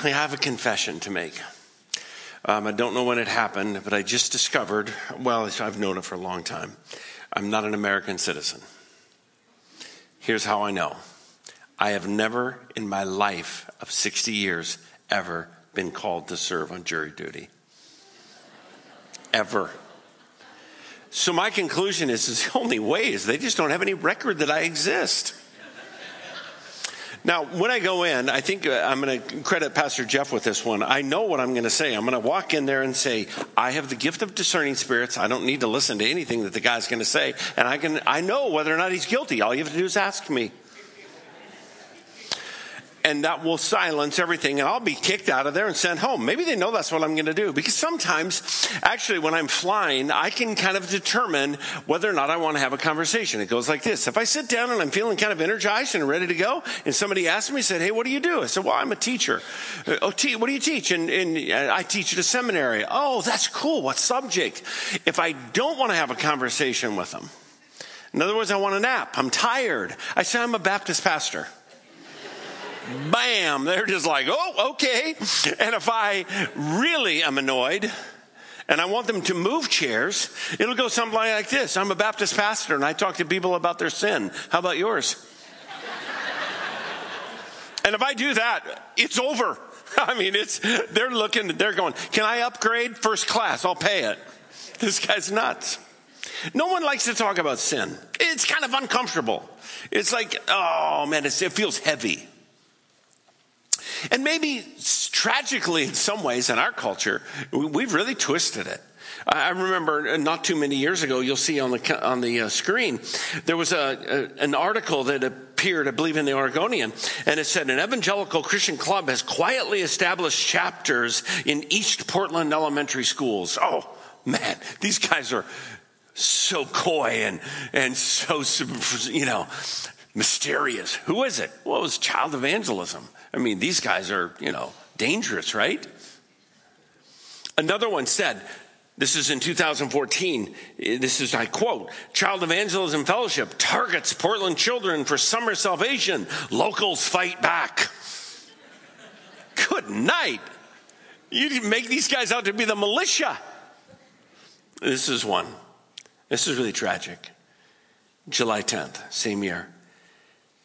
I have a confession to make. Um, I don't know when it happened, but I just discovered, well, I've known it for a long time. I'm not an American citizen. Here's how I know I have never in my life of 60 years ever been called to serve on jury duty. Ever. So my conclusion is, is the only way is they just don't have any record that I exist. Now, when I go in, I think uh, I'm going to credit Pastor Jeff with this one. I know what I'm going to say. I'm going to walk in there and say, I have the gift of discerning spirits. I don't need to listen to anything that the guy's going to say. And I can, I know whether or not he's guilty. All you have to do is ask me and that will silence everything and I'll be kicked out of there and sent home. Maybe they know that's what I'm going to do because sometimes actually when I'm flying, I can kind of determine whether or not I want to have a conversation. It goes like this. If I sit down and I'm feeling kind of energized and ready to go and somebody asks me, said, Hey, what do you do? I said, well, I'm a teacher. Uh, oh, te- what do you teach? And, and uh, I teach at a seminary. Oh, that's cool. What subject? If I don't want to have a conversation with them, in other words, I want a nap. I'm tired. I say I'm a Baptist pastor bam, they're just like, oh, okay. And if I really am annoyed, and I want them to move chairs, it'll go something like this. I'm a Baptist pastor and I talk to people about their sin. How about yours? and if I do that, it's over. I mean, it's, they're looking, they're going, can I upgrade first class? I'll pay it. This guy's nuts. No one likes to talk about sin. It's kind of uncomfortable. It's like, oh man, it feels heavy. And maybe tragically, in some ways, in our culture, we've really twisted it. I remember not too many years ago, you'll see on the on the uh, screen, there was a, a, an article that appeared, I believe, in the Oregonian, and it said an evangelical Christian club has quietly established chapters in East Portland elementary schools. Oh man, these guys are so coy and and so you know mysterious. Who is it? Well, it was child evangelism. I mean, these guys are, you know, dangerous, right? Another one said, this is in 2014. This is, I quote, Child Evangelism Fellowship targets Portland children for summer salvation. Locals fight back. Good night. You make these guys out to be the militia. This is one. This is really tragic. July 10th, same year.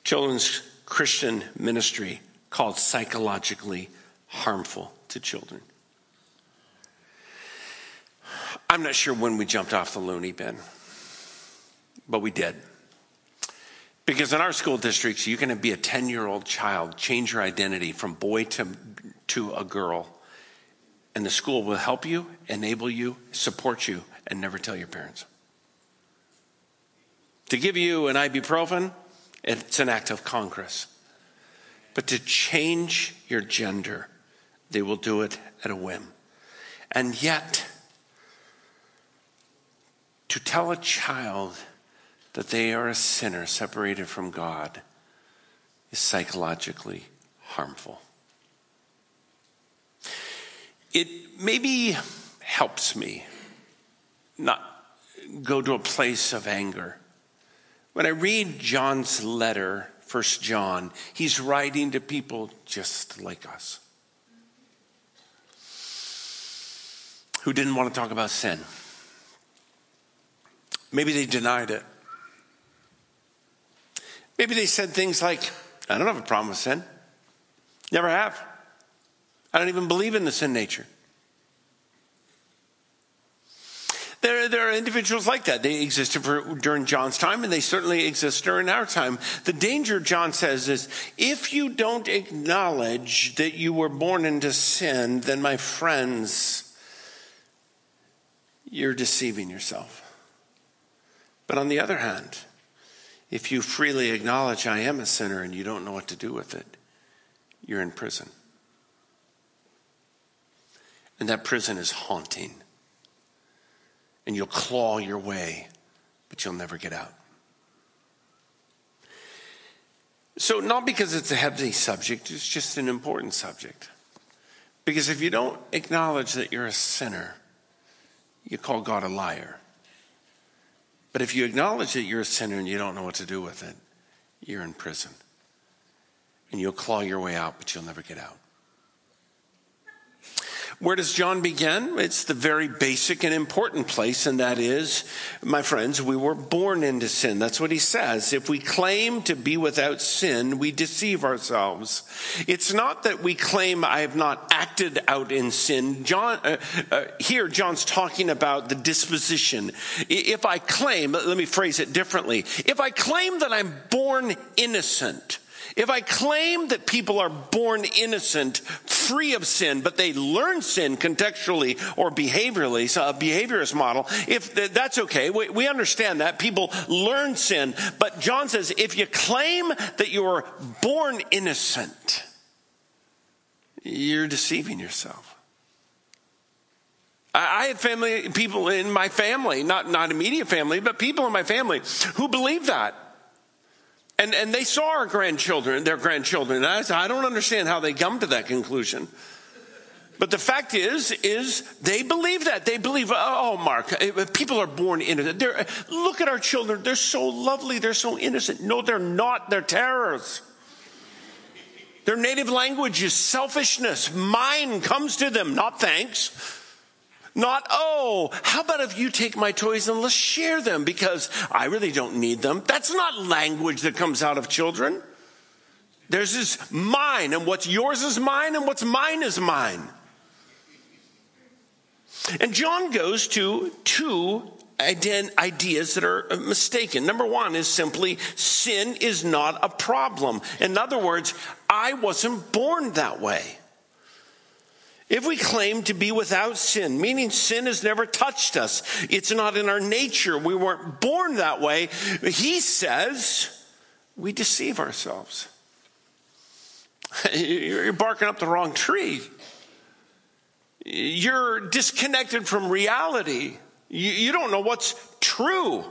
Children's Christian Ministry called psychologically harmful to children. I'm not sure when we jumped off the loony bin, but we did. Because in our school districts, you can be a 10 year old child, change your identity from boy to, to a girl, and the school will help you, enable you, support you, and never tell your parents. To give you an ibuprofen, it's an act of Congress. But to change your gender, they will do it at a whim. And yet, to tell a child that they are a sinner separated from God is psychologically harmful. It maybe helps me not go to a place of anger. When I read John's letter First John, he's writing to people just like us who didn't want to talk about sin. Maybe they denied it. Maybe they said things like, I don't have a problem with sin. Never have. I don't even believe in the sin nature. There, there are individuals like that. They existed for, during John's time, and they certainly exist during our time. The danger, John says, is if you don't acknowledge that you were born into sin, then, my friends, you're deceiving yourself. But on the other hand, if you freely acknowledge I am a sinner and you don't know what to do with it, you're in prison. And that prison is haunting and you'll claw your way, but you'll never get out. So, not because it's a heavy subject, it's just an important subject. Because if you don't acknowledge that you're a sinner, you call God a liar. But if you acknowledge that you're a sinner and you don't know what to do with it, you're in prison. And you'll claw your way out, but you'll never get out. Where does John begin? It's the very basic and important place, and that is, my friends, we were born into sin. That's what he says. If we claim to be without sin, we deceive ourselves. It's not that we claim I have not acted out in sin. John, uh, uh, here, John's talking about the disposition. If I claim, let me phrase it differently. If I claim that I'm born innocent, if I claim that people are born innocent, free of sin, but they learn sin contextually or behaviorally, so a behaviorist model, if that's okay, we, we understand that people learn sin. But John says if you claim that you're born innocent, you're deceiving yourself. I had family, people in my family, not, not immediate family, but people in my family who believe that. And, and they saw our grandchildren, their grandchildren. And I said, I don't understand how they come to that conclusion. But the fact is, is they believe that. They believe, oh, Mark, eh, people are born innocent. They're, look at our children. They're so lovely. They're so innocent. No, they're not. They're terrors. Their native language is selfishness. Mine comes to them, not thanks. Not, oh, how about if you take my toys and let's share them because I really don't need them. That's not language that comes out of children. There's this mine, and what's yours is mine, and what's mine is mine. And John goes to two ideas that are uh, mistaken. Number one is simply sin is not a problem. In other words, I wasn't born that way. If we claim to be without sin, meaning sin has never touched us, it's not in our nature, we weren't born that way, he says we deceive ourselves. You're barking up the wrong tree. You're disconnected from reality. You, don't know what's true.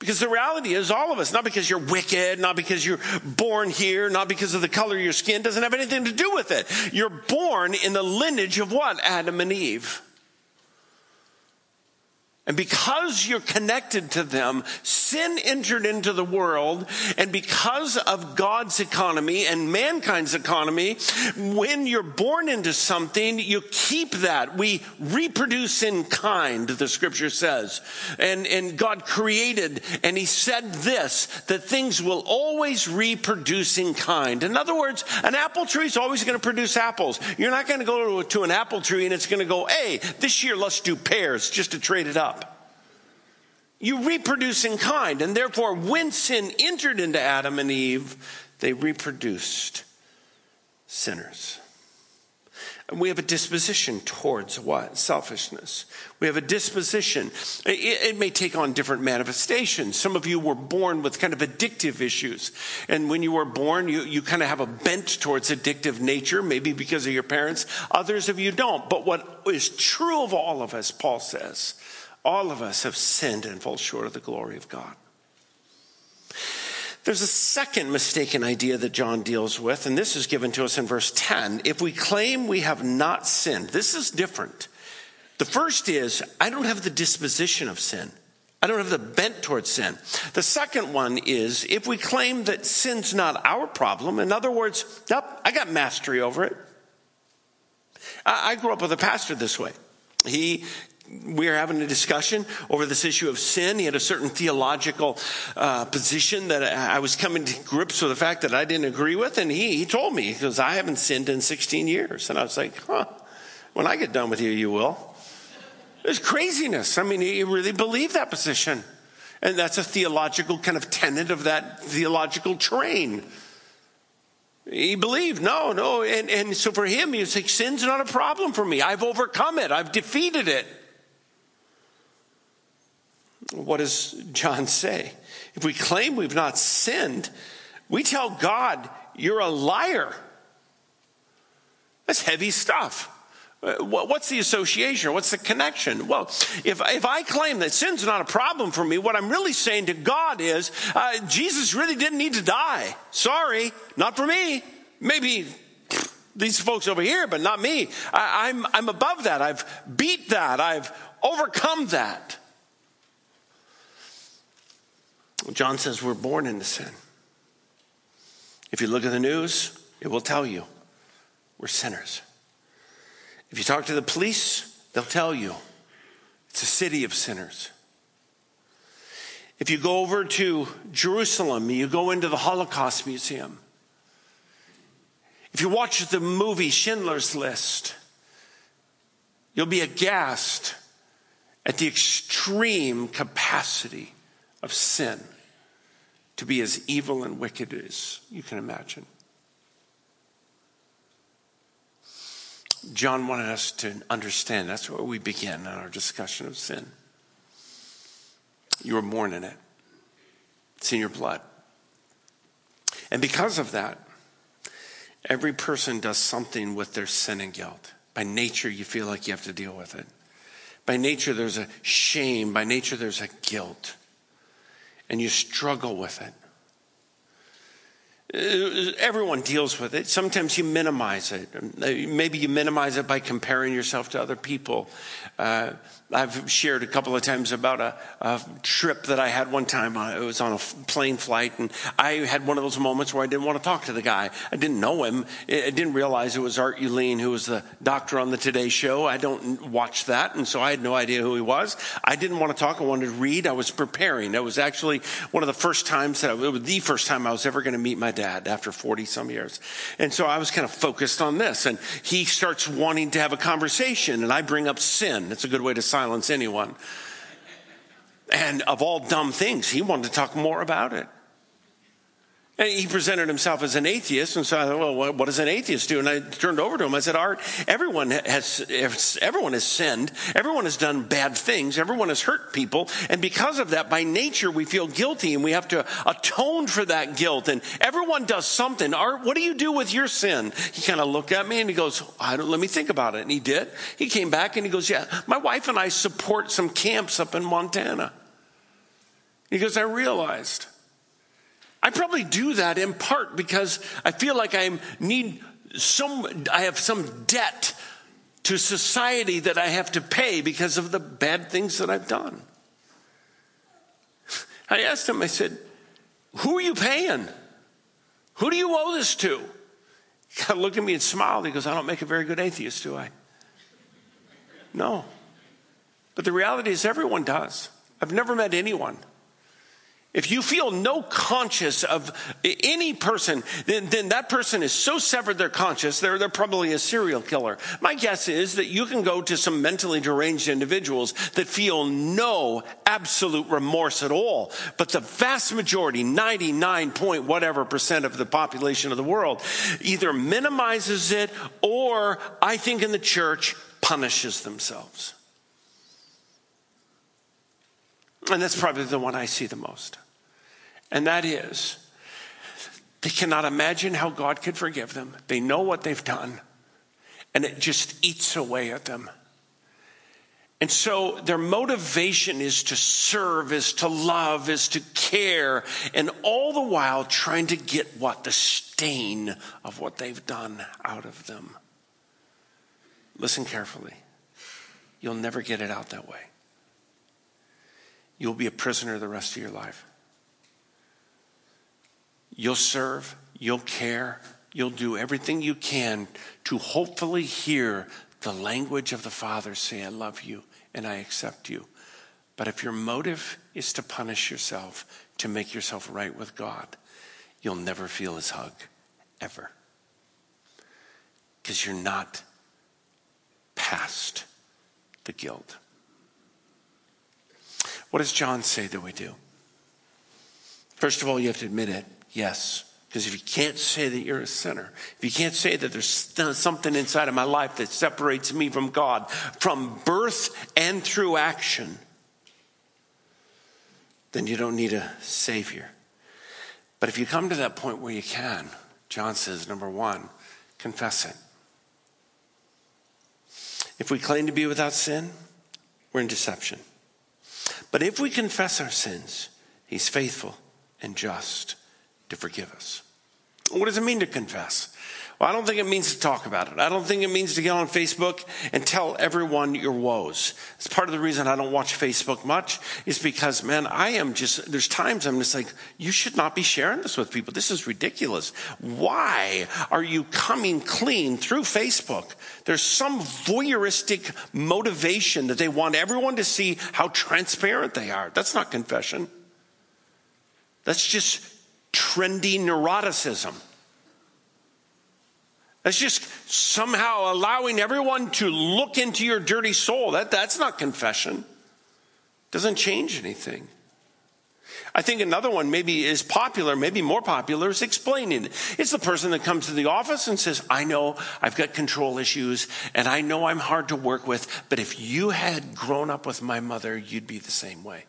Because the reality is, all of us, not because you're wicked, not because you're born here, not because of the color of your skin, doesn't have anything to do with it. You're born in the lineage of what? Adam and Eve. And because you're connected to them, sin entered into the world. And because of God's economy and mankind's economy, when you're born into something, you keep that. We reproduce in kind, the scripture says. And, and God created, and He said this, that things will always reproduce in kind. In other words, an apple tree is always going to produce apples. You're not going to go to an apple tree and it's going to go, hey, this year let's do pears just to trade it up you reproduce in kind. And therefore, when sin entered into Adam and Eve, they reproduced sinners. And we have a disposition towards what? Selfishness. We have a disposition. It, it, may take on different manifestations. Some of you were born with kind of addictive issues. And when you were born, you, you kind of have a bent towards addictive nature, maybe because of your parents. Others of you don't. But what is true of all of us, Paul says, all of us have sinned and fall short of the glory of God. There's a second mistaken idea that John deals with, and this is given to us in verse 10. If we claim we have not sinned, this is different. The first is, I don't have the disposition of sin. I don't have the bent towards sin. The second one is, if we claim that sin's not our problem, in other words, yep, I got mastery over it. I grew up with a pastor this way. He we were having a discussion over this issue of sin. He had a certain theological uh, position that I was coming to grips with the fact that I didn't agree with. And he, he told me, because I haven't sinned in 16 years. And I was like, huh, when I get done with you, you will. It's craziness. I mean, he really believed that position. And that's a theological kind of tenet of that theological train. He believed, no, no. And, and so for him, he was like, sin's not a problem for me. I've overcome it. I've defeated it. What does John say? If we claim we've not sinned, we tell God, you're a liar. That's heavy stuff. Uh, what's the association? What's the connection? Well, if, if I claim that sin's not a problem for me, what I'm really saying to God is, uh, Jesus really didn't need to die. Sorry, not for me. Maybe these folks over here, but not me. I, I'm, I'm above that. I've beat that. I've overcome that. John says we're born into sin. If you look at the news, it will tell you we're sinners. If you talk to the police, they'll tell you it's a city of sinners. If you go over to Jerusalem, you go into the Holocaust Museum. If you watch the movie Schindler's List, you'll be aghast at the extreme capacity of sin to be as evil and wicked as you can imagine. John wanted us to understand that's where we begin in our discussion of sin. You were born in it, it's in your blood. And because of that, every person does something with their sin and guilt. By nature, you feel like you have to deal with it. By nature, there's a shame. By nature, there's a guilt. And you struggle with it. Uh, everyone deals with it. Sometimes you minimize it. Maybe you minimize it by comparing yourself to other people. Uh, I've shared a couple of times about a, a, trip that I had one time. It was on a plane flight, and I had one of those moments where I didn't want to talk to the guy. I didn't know him. I didn't realize it was Art Ulene, who was the doctor on the Today Show. I don't watch that, and so I had no idea who he was. I didn't want to talk. I wanted to read. I was preparing. It was actually one of the first times that I, it was the first time I was ever going to meet my dad after 40 some years. And so I was kind of focused on this, and he starts wanting to have a conversation, and I bring up sin. That's a good way to silence anyone. And of all dumb things, he wanted to talk more about it. And he presented himself as an atheist, and so I thought, well, what does an atheist do? And I turned over to him. I said, Art, everyone has everyone has sinned, everyone has done bad things, everyone has hurt people, and because of that, by nature, we feel guilty, and we have to atone for that guilt. And everyone does something. Art, what do you do with your sin? He kind of looked at me and he goes, I don't. Let me think about it. And he did. He came back and he goes, Yeah, my wife and I support some camps up in Montana. He goes, I realized I probably do that in part because I feel like I need some, I have some debt to society that I have to pay because of the bad things that I've done. I asked him, I said, Who are you paying? Who do you owe this to? He kind of looked at me and smiled. He goes, I don't make a very good atheist, do I? No. But the reality is, everyone does. I've never met anyone if you feel no conscience of any person, then, then that person is so severed their conscience, they're, they're probably a serial killer. My guess is that you can go to some mentally deranged individuals that feel no absolute remorse at all. But the vast majority, 99 point whatever percent of the population of the world, either minimizes it or, I think in the church, punishes themselves. And that's probably the one I see the most. And that is, they cannot imagine how God could forgive them. They know what they've done, and it just eats away at them. And so their motivation is to serve, is to love, is to care, and all the while trying to get what? The stain of what they've done out of them. Listen carefully. You'll never get it out that way. You'll be a prisoner the rest of your life. You'll serve, you'll care, you'll do everything you can to hopefully hear the language of the Father say, I love you and I accept you. But if your motive is to punish yourself, to make yourself right with God, you'll never feel his hug, ever. Because you're not past the guilt. What does John say that we do? First of all, you have to admit it. Yes. Because if you can't say that you're a sinner, if you can't say that there's something inside of my life that separates me from God from birth and through action, then you don't need a Savior. But if you come to that point where you can, John says, number one, confess it. If we claim to be without sin, we're in deception. But if we confess our sins, He's faithful and just to forgive us. What does it mean to confess? Well, I don't think it means to talk about it. I don't think it means to get on Facebook and tell everyone your woes. It's part of the reason I don't watch Facebook much is because, man, I am just, there's times I'm just like, you should not be sharing this with people. This is ridiculous. Why are you coming clean through Facebook? There's some voyeuristic motivation that they want everyone to see how transparent they are. That's not confession. That's just trendy neuroticism. That's just somehow allowing everyone to look into your dirty soul. That, that's not confession. Doesn't change anything. I think another one maybe is popular, maybe more popular, is explaining. It's the person that comes to the office and says, I know I've got control issues and I know I'm hard to work with, but if you had grown up with my mother, you'd be the same way.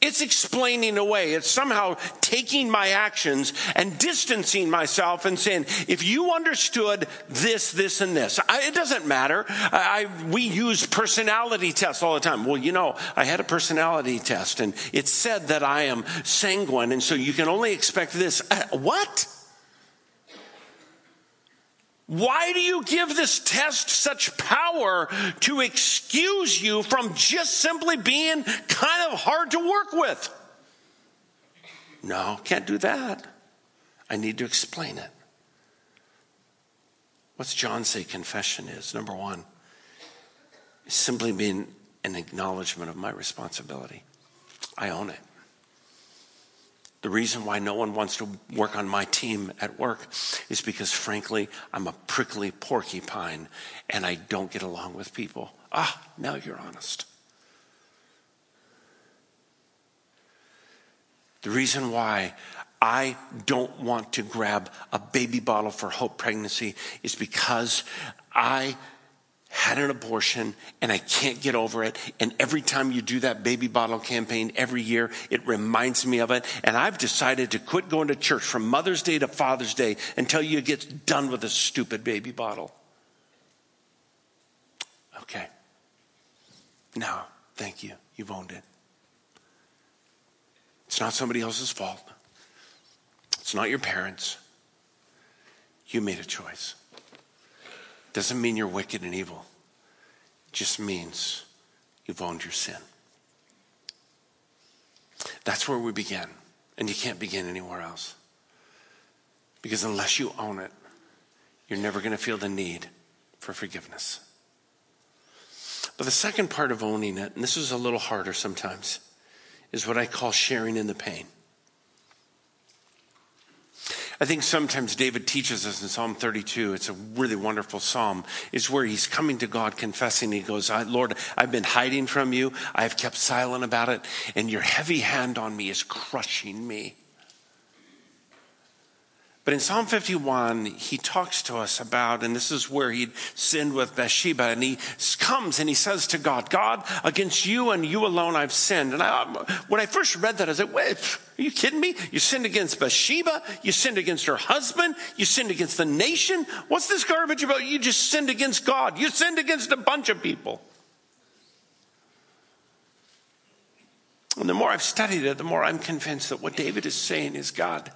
It's explaining away. It's somehow taking my actions and distancing myself and saying, if you understood this, this, and this, I, it doesn't matter. I, I, we use personality tests all the time. Well, you know, I had a personality test and it said that I am sanguine, and so you can only expect this. Uh, what? Why do you give this test such power to excuse you from just simply being kind of hard to work with? No, can't do that. I need to explain it. What's John say confession is? Number one, simply being an acknowledgement of my responsibility. I own it. The reason why no one wants to work on my team at work is because, frankly, I'm a prickly porcupine and I don't get along with people. Ah, now you're honest. The reason why I don't want to grab a baby bottle for hope pregnancy is because I had an abortion and I can't get over it. And every time you do that baby bottle campaign every year, it reminds me of it. And I've decided to quit going to church from Mother's Day to Father's Day until you get done with this stupid baby bottle. Okay. Now, thank you. You've owned it. It's not somebody else's fault. It's not your parents. You made a choice. Doesn't mean you're wicked and evil. Just means you've owned your sin. That's where we begin. And you can't begin anywhere else. Because unless you own it, you're never going to feel the need for forgiveness. But the second part of owning it, and this is a little harder sometimes, is what I call sharing in the pain. I think sometimes David teaches us in Psalm 32, it's a really wonderful psalm, is where he's coming to God confessing. He goes, Lord, I've been hiding from you. I have kept silent about it, and your heavy hand on me is crushing me. But in Psalm 51, he talks to us about, and this is where he'd sinned with Bathsheba, and he comes and he says to God, God, against you and you alone I've sinned. And I, when I first read that, I said, wait, are you kidding me? You sinned against Bathsheba, you sinned against her husband, you sinned against the nation. What's this garbage about? You just sinned against God. You sinned against a bunch of people. And the more I've studied it, the more I'm convinced that what David is saying is God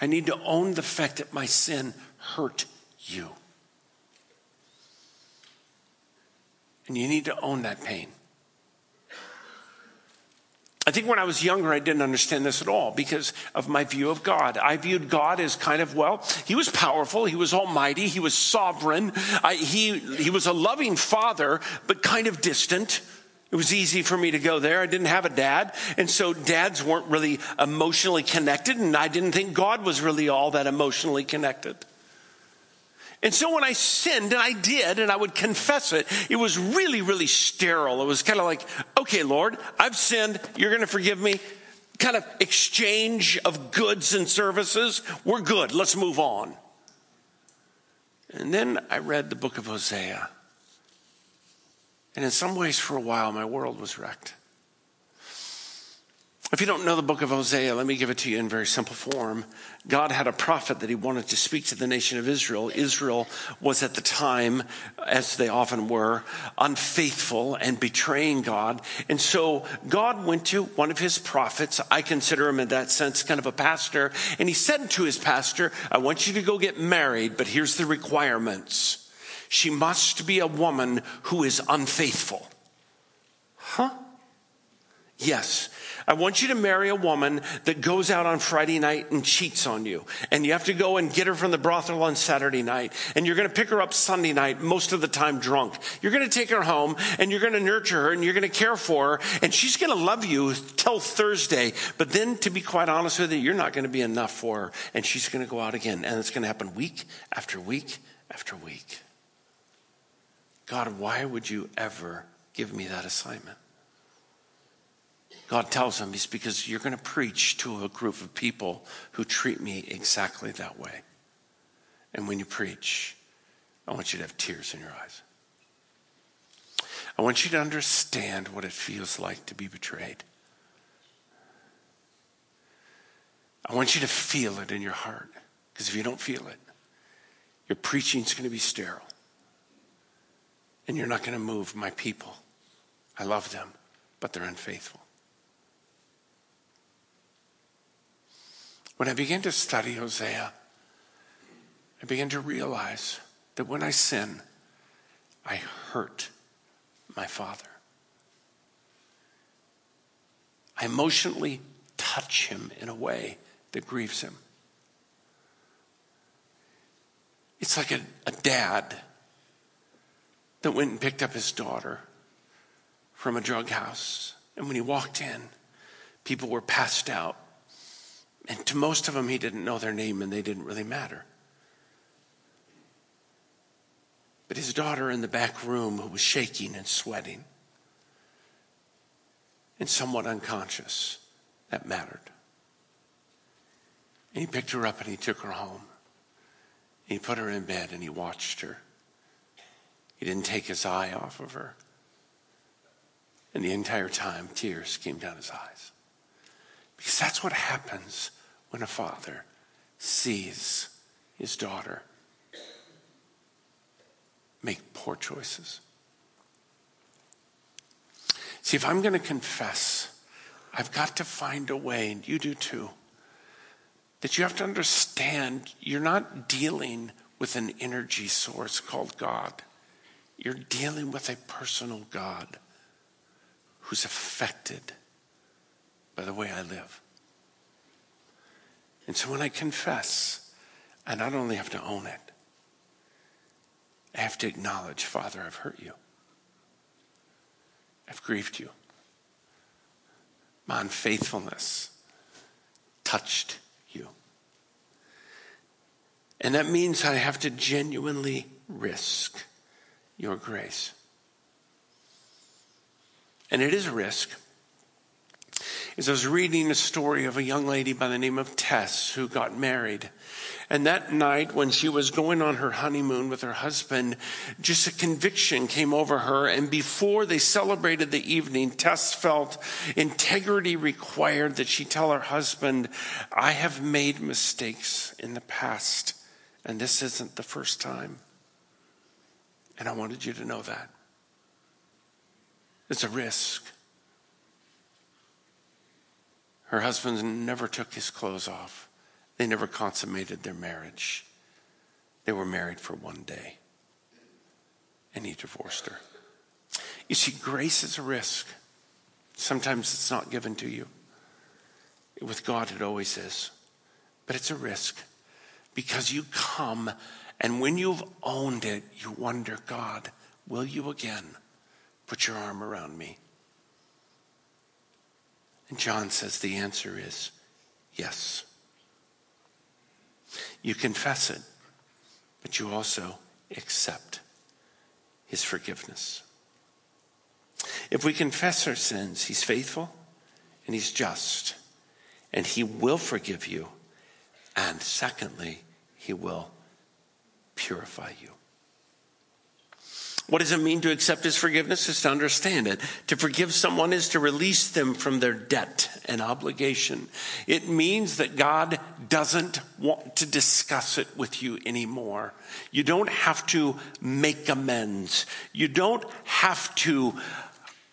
I need to own the fact that my sin hurt you. And you need to own that pain. I think when I was younger, I didn't understand this at all because of my view of God. I viewed God as kind of, well, he was powerful, he was almighty, he was sovereign, I, he, he was a loving father, but kind of distant. It was easy for me to go there. I didn't have a dad. And so dads weren't really emotionally connected. And I didn't think God was really all that emotionally connected. And so when I sinned, and I did, and I would confess it, it was really, really sterile. It was kind of like, okay, Lord, I've sinned. You're going to forgive me. Kind of exchange of goods and services. We're good. Let's move on. And then I read the book of Hosea. And in some ways, for a while, my world was wrecked. If you don't know the book of Hosea, let me give it to you in very simple form. God had a prophet that he wanted to speak to the nation of Israel. Israel was at the time, as they often were, unfaithful and betraying God. And so God went to one of his prophets. I consider him in that sense kind of a pastor. And he said to his pastor, I want you to go get married, but here's the requirements. She must be a woman who is unfaithful. Huh? Yes. I want you to marry a woman that goes out on Friday night and cheats on you. And you have to go and get her from the brothel on Saturday night. And you're going to pick her up Sunday night, most of the time drunk. You're going to take her home and you're going to nurture her and you're going to care for her. And she's going to love you till Thursday. But then, to be quite honest with you, you're not going to be enough for her. And she's going to go out again. And it's going to happen week after week after week. God, why would you ever give me that assignment? God tells him, He's because you're going to preach to a group of people who treat me exactly that way. And when you preach, I want you to have tears in your eyes. I want you to understand what it feels like to be betrayed. I want you to feel it in your heart. Because if you don't feel it, your preaching is going to be sterile. And you're not going to move my people. I love them, but they're unfaithful. When I began to study Hosea, I began to realize that when I sin, I hurt my father. I emotionally touch him in a way that grieves him. It's like a, a dad that went and picked up his daughter from a drug house. And when he walked in, people were passed out and to most of them, he didn't know their name and they didn't really matter. But his daughter in the back room, who was shaking and sweating and somewhat unconscious, that mattered. And he picked her up and he took her home. He put her in bed and he watched her. He didn't take his eye off of her. And the entire time, tears came down his eyes. Because that's what happens when a father sees his daughter make poor choices. See, if I'm going to confess, I've got to find a way, and you do too, that you have to understand you're not dealing with an energy source called God. You're dealing with a personal God who's affected by the way I live. And so when I confess, I not only have to own it, I have to acknowledge, Father, I've hurt you. I've grieved you. My unfaithfulness touched you. And that means I have to genuinely risk your grace. And it is a risk As I was reading a story of a young lady by the name of Tess who got married. And that night, when she was going on her honeymoon with her husband, just a conviction came over her. And before they celebrated the evening, Tess felt integrity required that she tell her husband, I have made mistakes in the past, and this isn't the first time. And I wanted you to know that. It's a risk. Her husband never took his clothes off. They never consummated their marriage. They were married for one day. And he divorced her. You see, grace is a risk. Sometimes it's not given to you. With God, it always is. But it's a risk because you come, and when you've owned it, you wonder, God, will you again put your arm around me? And John says the answer is yes. You confess it, but you also accept his forgiveness. If we confess our sins, he's faithful and he's just, and he will forgive you. And secondly, he will purify you. What does it mean to accept his forgiveness? Is to understand it. To forgive someone is to release them from their debt and obligation. It means that God doesn't want to discuss it with you anymore. You don't have to make amends. You don't have to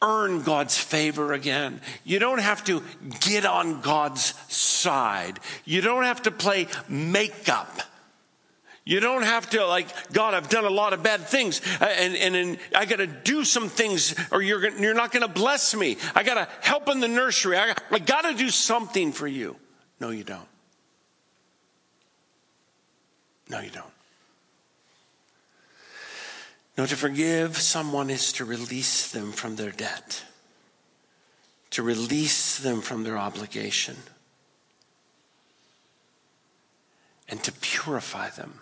earn God's favor again. You don't have to get on God's side. You don't have to play makeup you don't have to like, God, I've done a lot of bad things uh, and, and, and I got to do some things or you're, you're not going to bless me. I got to help in the nursery. I, I got to do something for you. No, you don't. No, you don't. No, to forgive someone is to release them from their debt, to release them from their obligation, and to purify them.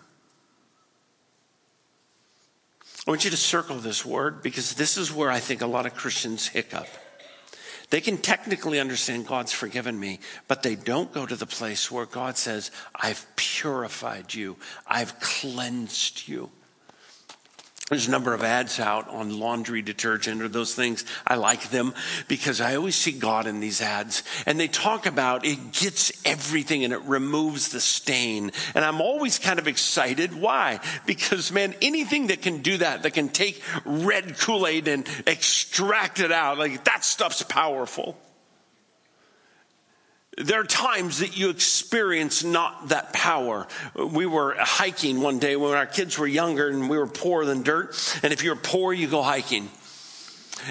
I want you to circle this word because this is where I think a lot of Christians hiccup. They can technically understand God's forgiven me, but they don't go to the place where God says, I've purified you, I've cleansed you. There's a number of ads out on laundry detergent or those things. I like them because I always see God in these ads. And they talk about it gets everything and it removes the stain. And I'm always kind of excited. Why? Because, man, anything that can do that, that can take red Kool Aid and extract it out, like that stuff's powerful. There are times that you experience not that power. We were hiking one day when our kids were younger and we were poorer than dirt. And if you're poor, you go hiking.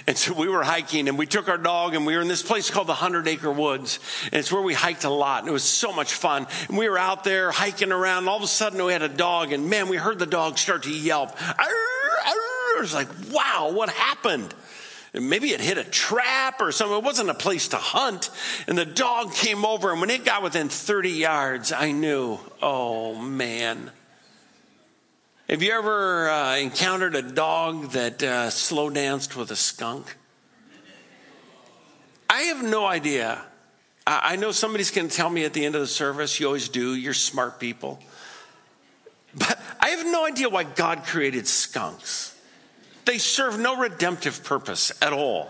And so we were hiking and we took our dog and we were in this place called the Hundred Acre Woods. And it's where we hiked a lot and it was so much fun. And we were out there hiking around and all of a sudden we had a dog and man, we heard the dog start to yelp. It was like, wow, what happened? Maybe it hit a trap or something. It wasn't a place to hunt. And the dog came over, and when it got within 30 yards, I knew, oh man. Have you ever uh, encountered a dog that uh, slow danced with a skunk? I have no idea. I know somebody's going to tell me at the end of the service, you always do, you're smart people. But I have no idea why God created skunks. They serve no redemptive purpose at all.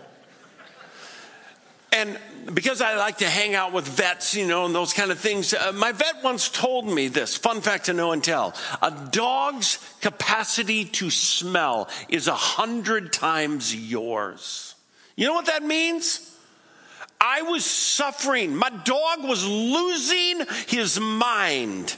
And because I like to hang out with vets, you know, and those kind of things, uh, my vet once told me this fun fact to know and tell. A dog's capacity to smell is a hundred times yours. You know what that means? I was suffering. My dog was losing his mind.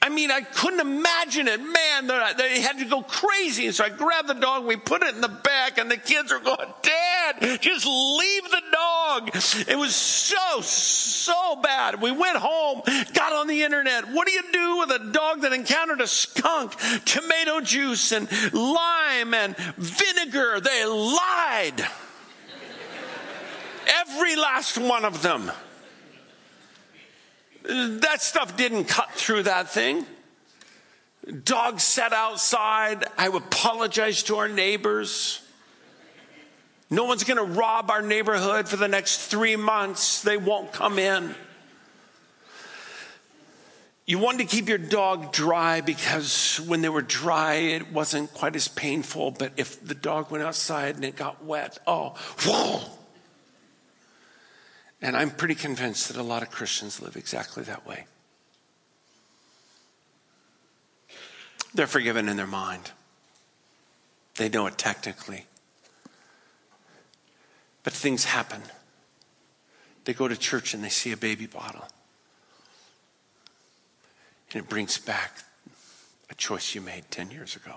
I mean, I couldn't imagine it. Man, they had to go crazy. And so I grabbed the dog, we put it in the back, and the kids are going, Dad, just leave the dog. It was so, so bad. We went home, got on the internet. What do you do with a dog that encountered a skunk? Tomato juice and lime and vinegar. They lied. Every last one of them. That stuff didn't cut through that thing. Dogs sat outside. I apologize to our neighbors. No one's going to rob our neighborhood for the next three months. They won't come in. You wanted to keep your dog dry because when they were dry, it wasn't quite as painful. But if the dog went outside and it got wet, oh, whoa, and I'm pretty convinced that a lot of Christians live exactly that way. They're forgiven in their mind, they know it technically. But things happen. They go to church and they see a baby bottle. And it brings back a choice you made 10 years ago.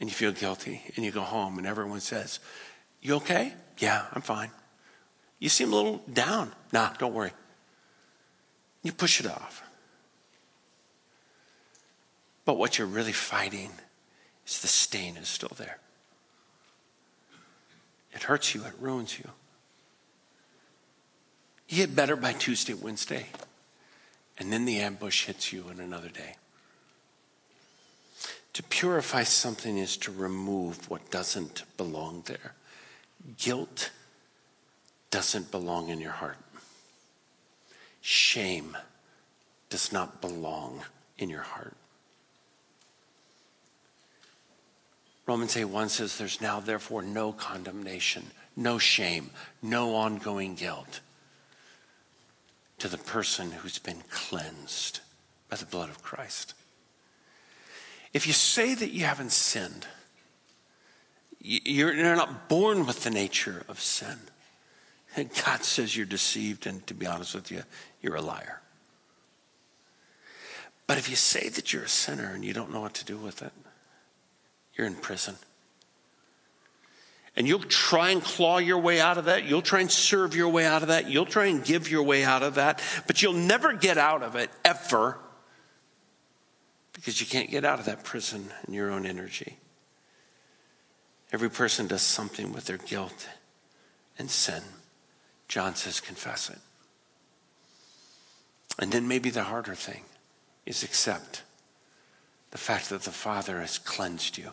And you feel guilty and you go home and everyone says, You okay? Yeah, I'm fine. You seem a little down. Nah, don't worry. You push it off. But what you're really fighting is the stain is still there. It hurts you, it ruins you. You get better by Tuesday, Wednesday, and then the ambush hits you in another day. To purify something is to remove what doesn't belong there. Guilt doesn't belong in your heart. Shame does not belong in your heart. Romans 8 1 says, There's now therefore no condemnation, no shame, no ongoing guilt to the person who's been cleansed by the blood of Christ. If you say that you haven't sinned, you're, not born with the nature of sin. And God says you're deceived, and to be honest with you, you're a liar. But if you say that you're a sinner and you don't know what to do with it, you're in prison. And you'll try and claw your way out of that. You'll try and serve your way out of that. You'll try and give your way out of that. But you'll never get out of it ever because you can't get out of that prison in your own energy. Every person does something with their guilt and sin. John says, confess it. And then maybe the harder thing is accept the fact that the Father has cleansed you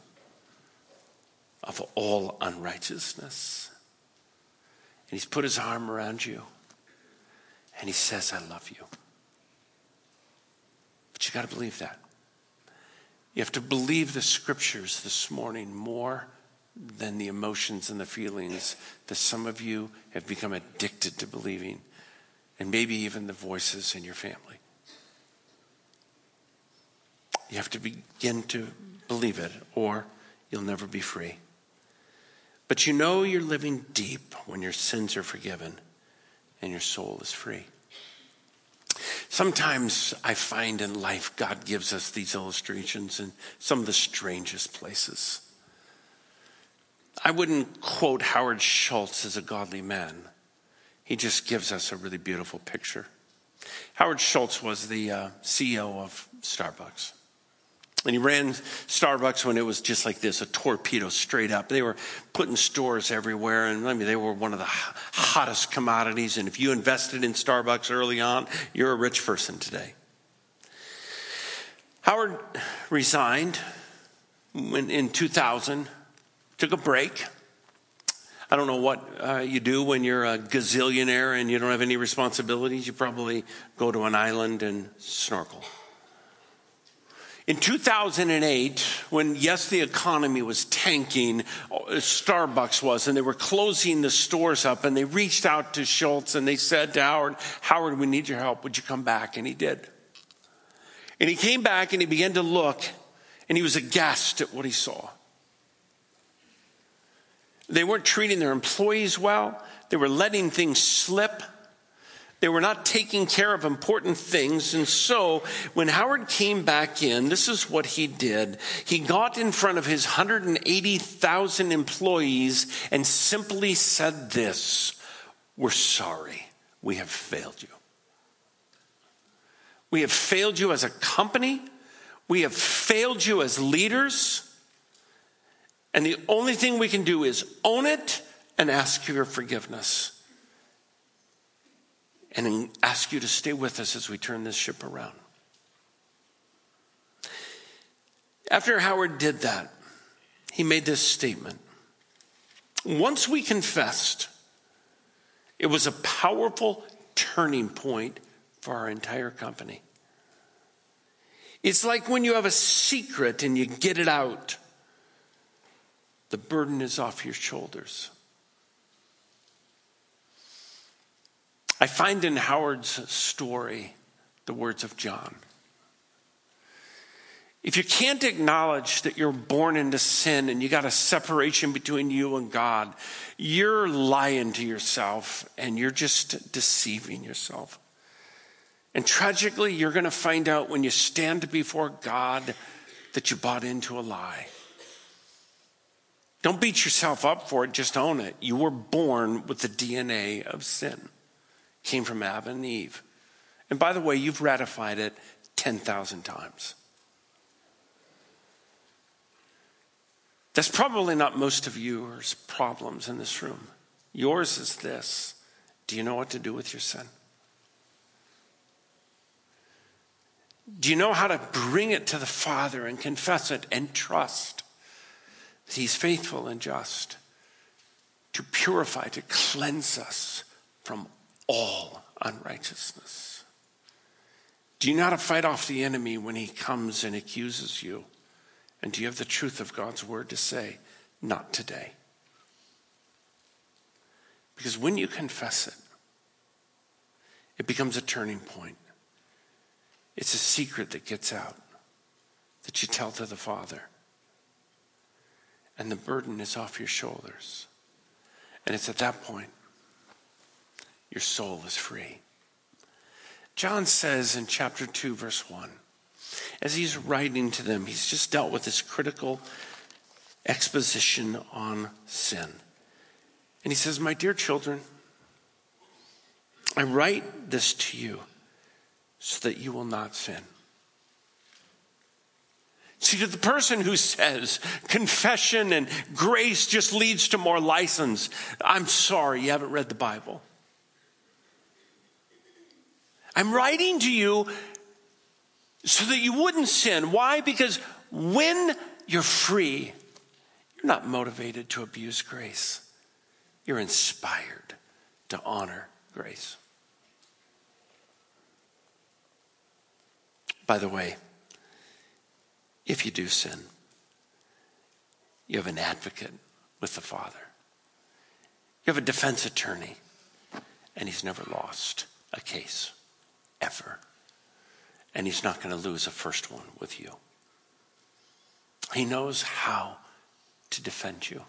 of all unrighteousness. And He's put His arm around you and He says, I love you. But you got to believe that. You have to believe the scriptures this morning more than the emotions and the feelings that some of you have become addicted to believing, and maybe even the voices in your family. You have to begin to believe it, or you'll never be free. But you know you're living deep when your sins are forgiven and your soul is free. Sometimes I find in life God gives us these illustrations in some of the strangest places. I wouldn't quote Howard Schultz as a godly man. He just gives us a really beautiful picture. Howard Schultz was the uh, CEO of Starbucks. And he ran Starbucks when it was just like this, a torpedo straight up. They were putting stores everywhere, and I mean, they were one of the hottest commodities. And if you invested in Starbucks early on, you're a rich person today. Howard resigned in 2000, took a break. I don't know what uh, you do when you're a gazillionaire and you don't have any responsibilities. You probably go to an island and snorkel. In 2008, when yes, the economy was tanking, Starbucks was, and they were closing the stores up, and they reached out to Schultz and they said to Howard, Howard, we need your help. Would you come back? And he did. And he came back and he began to look, and he was aghast at what he saw. They weren't treating their employees well, they were letting things slip. They were not taking care of important things. And so when Howard came back in, this is what he did. He got in front of his 180,000 employees and simply said this We're sorry. We have failed you. We have failed you as a company. We have failed you as leaders. And the only thing we can do is own it and ask your forgiveness and ask you to stay with us as we turn this ship around. After Howard did that, he made this statement. Once we confessed, it was a powerful turning point for our entire company. It's like when you have a secret and you get it out, the burden is off your shoulders. I find in Howard's story the words of John. If you can't acknowledge that you're born into sin and you got a separation between you and God, you're lying to yourself and you're just deceiving yourself. And tragically, you're going to find out when you stand before God that you bought into a lie. Don't beat yourself up for it, just own it. You were born with the DNA of sin came from Adam and Eve. And by the way, you've ratified it 10,000 times. That's probably not most of yours problems in this room. Yours is this Do you know what to do with your sin? Do you know how to bring it to the Father and confess it and trust He's faithful and just to purify, to cleanse us from all unrighteousness. Do you know how to fight off the enemy when he comes and accuses you And do you have the truth of God's word to say, not today? Because when you confess it, it becomes a turning point. It's a secret that gets out that you tell to the Father. And the burden is off your shoulders. And it's at that point your soul is free. John says in chapter 2, verse 1, as he's writing to them, he's just dealt with this critical exposition on sin. And he says, My dear children, I write this to you so that you will not sin. See, to the person who says confession and grace just leads to more license, I'm sorry, you haven't read the Bible. I'm writing to you so that you wouldn't sin. Why? Because when you're free, you're not motivated to abuse grace, you're inspired to honor grace. By the way, if you do sin, you have an advocate with the Father. You have a defense attorney, and he's never lost a case, ever. And he's not going to lose a first one with you. He knows how to defend you,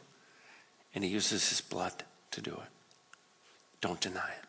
and he uses his blood to do it. Don't deny it.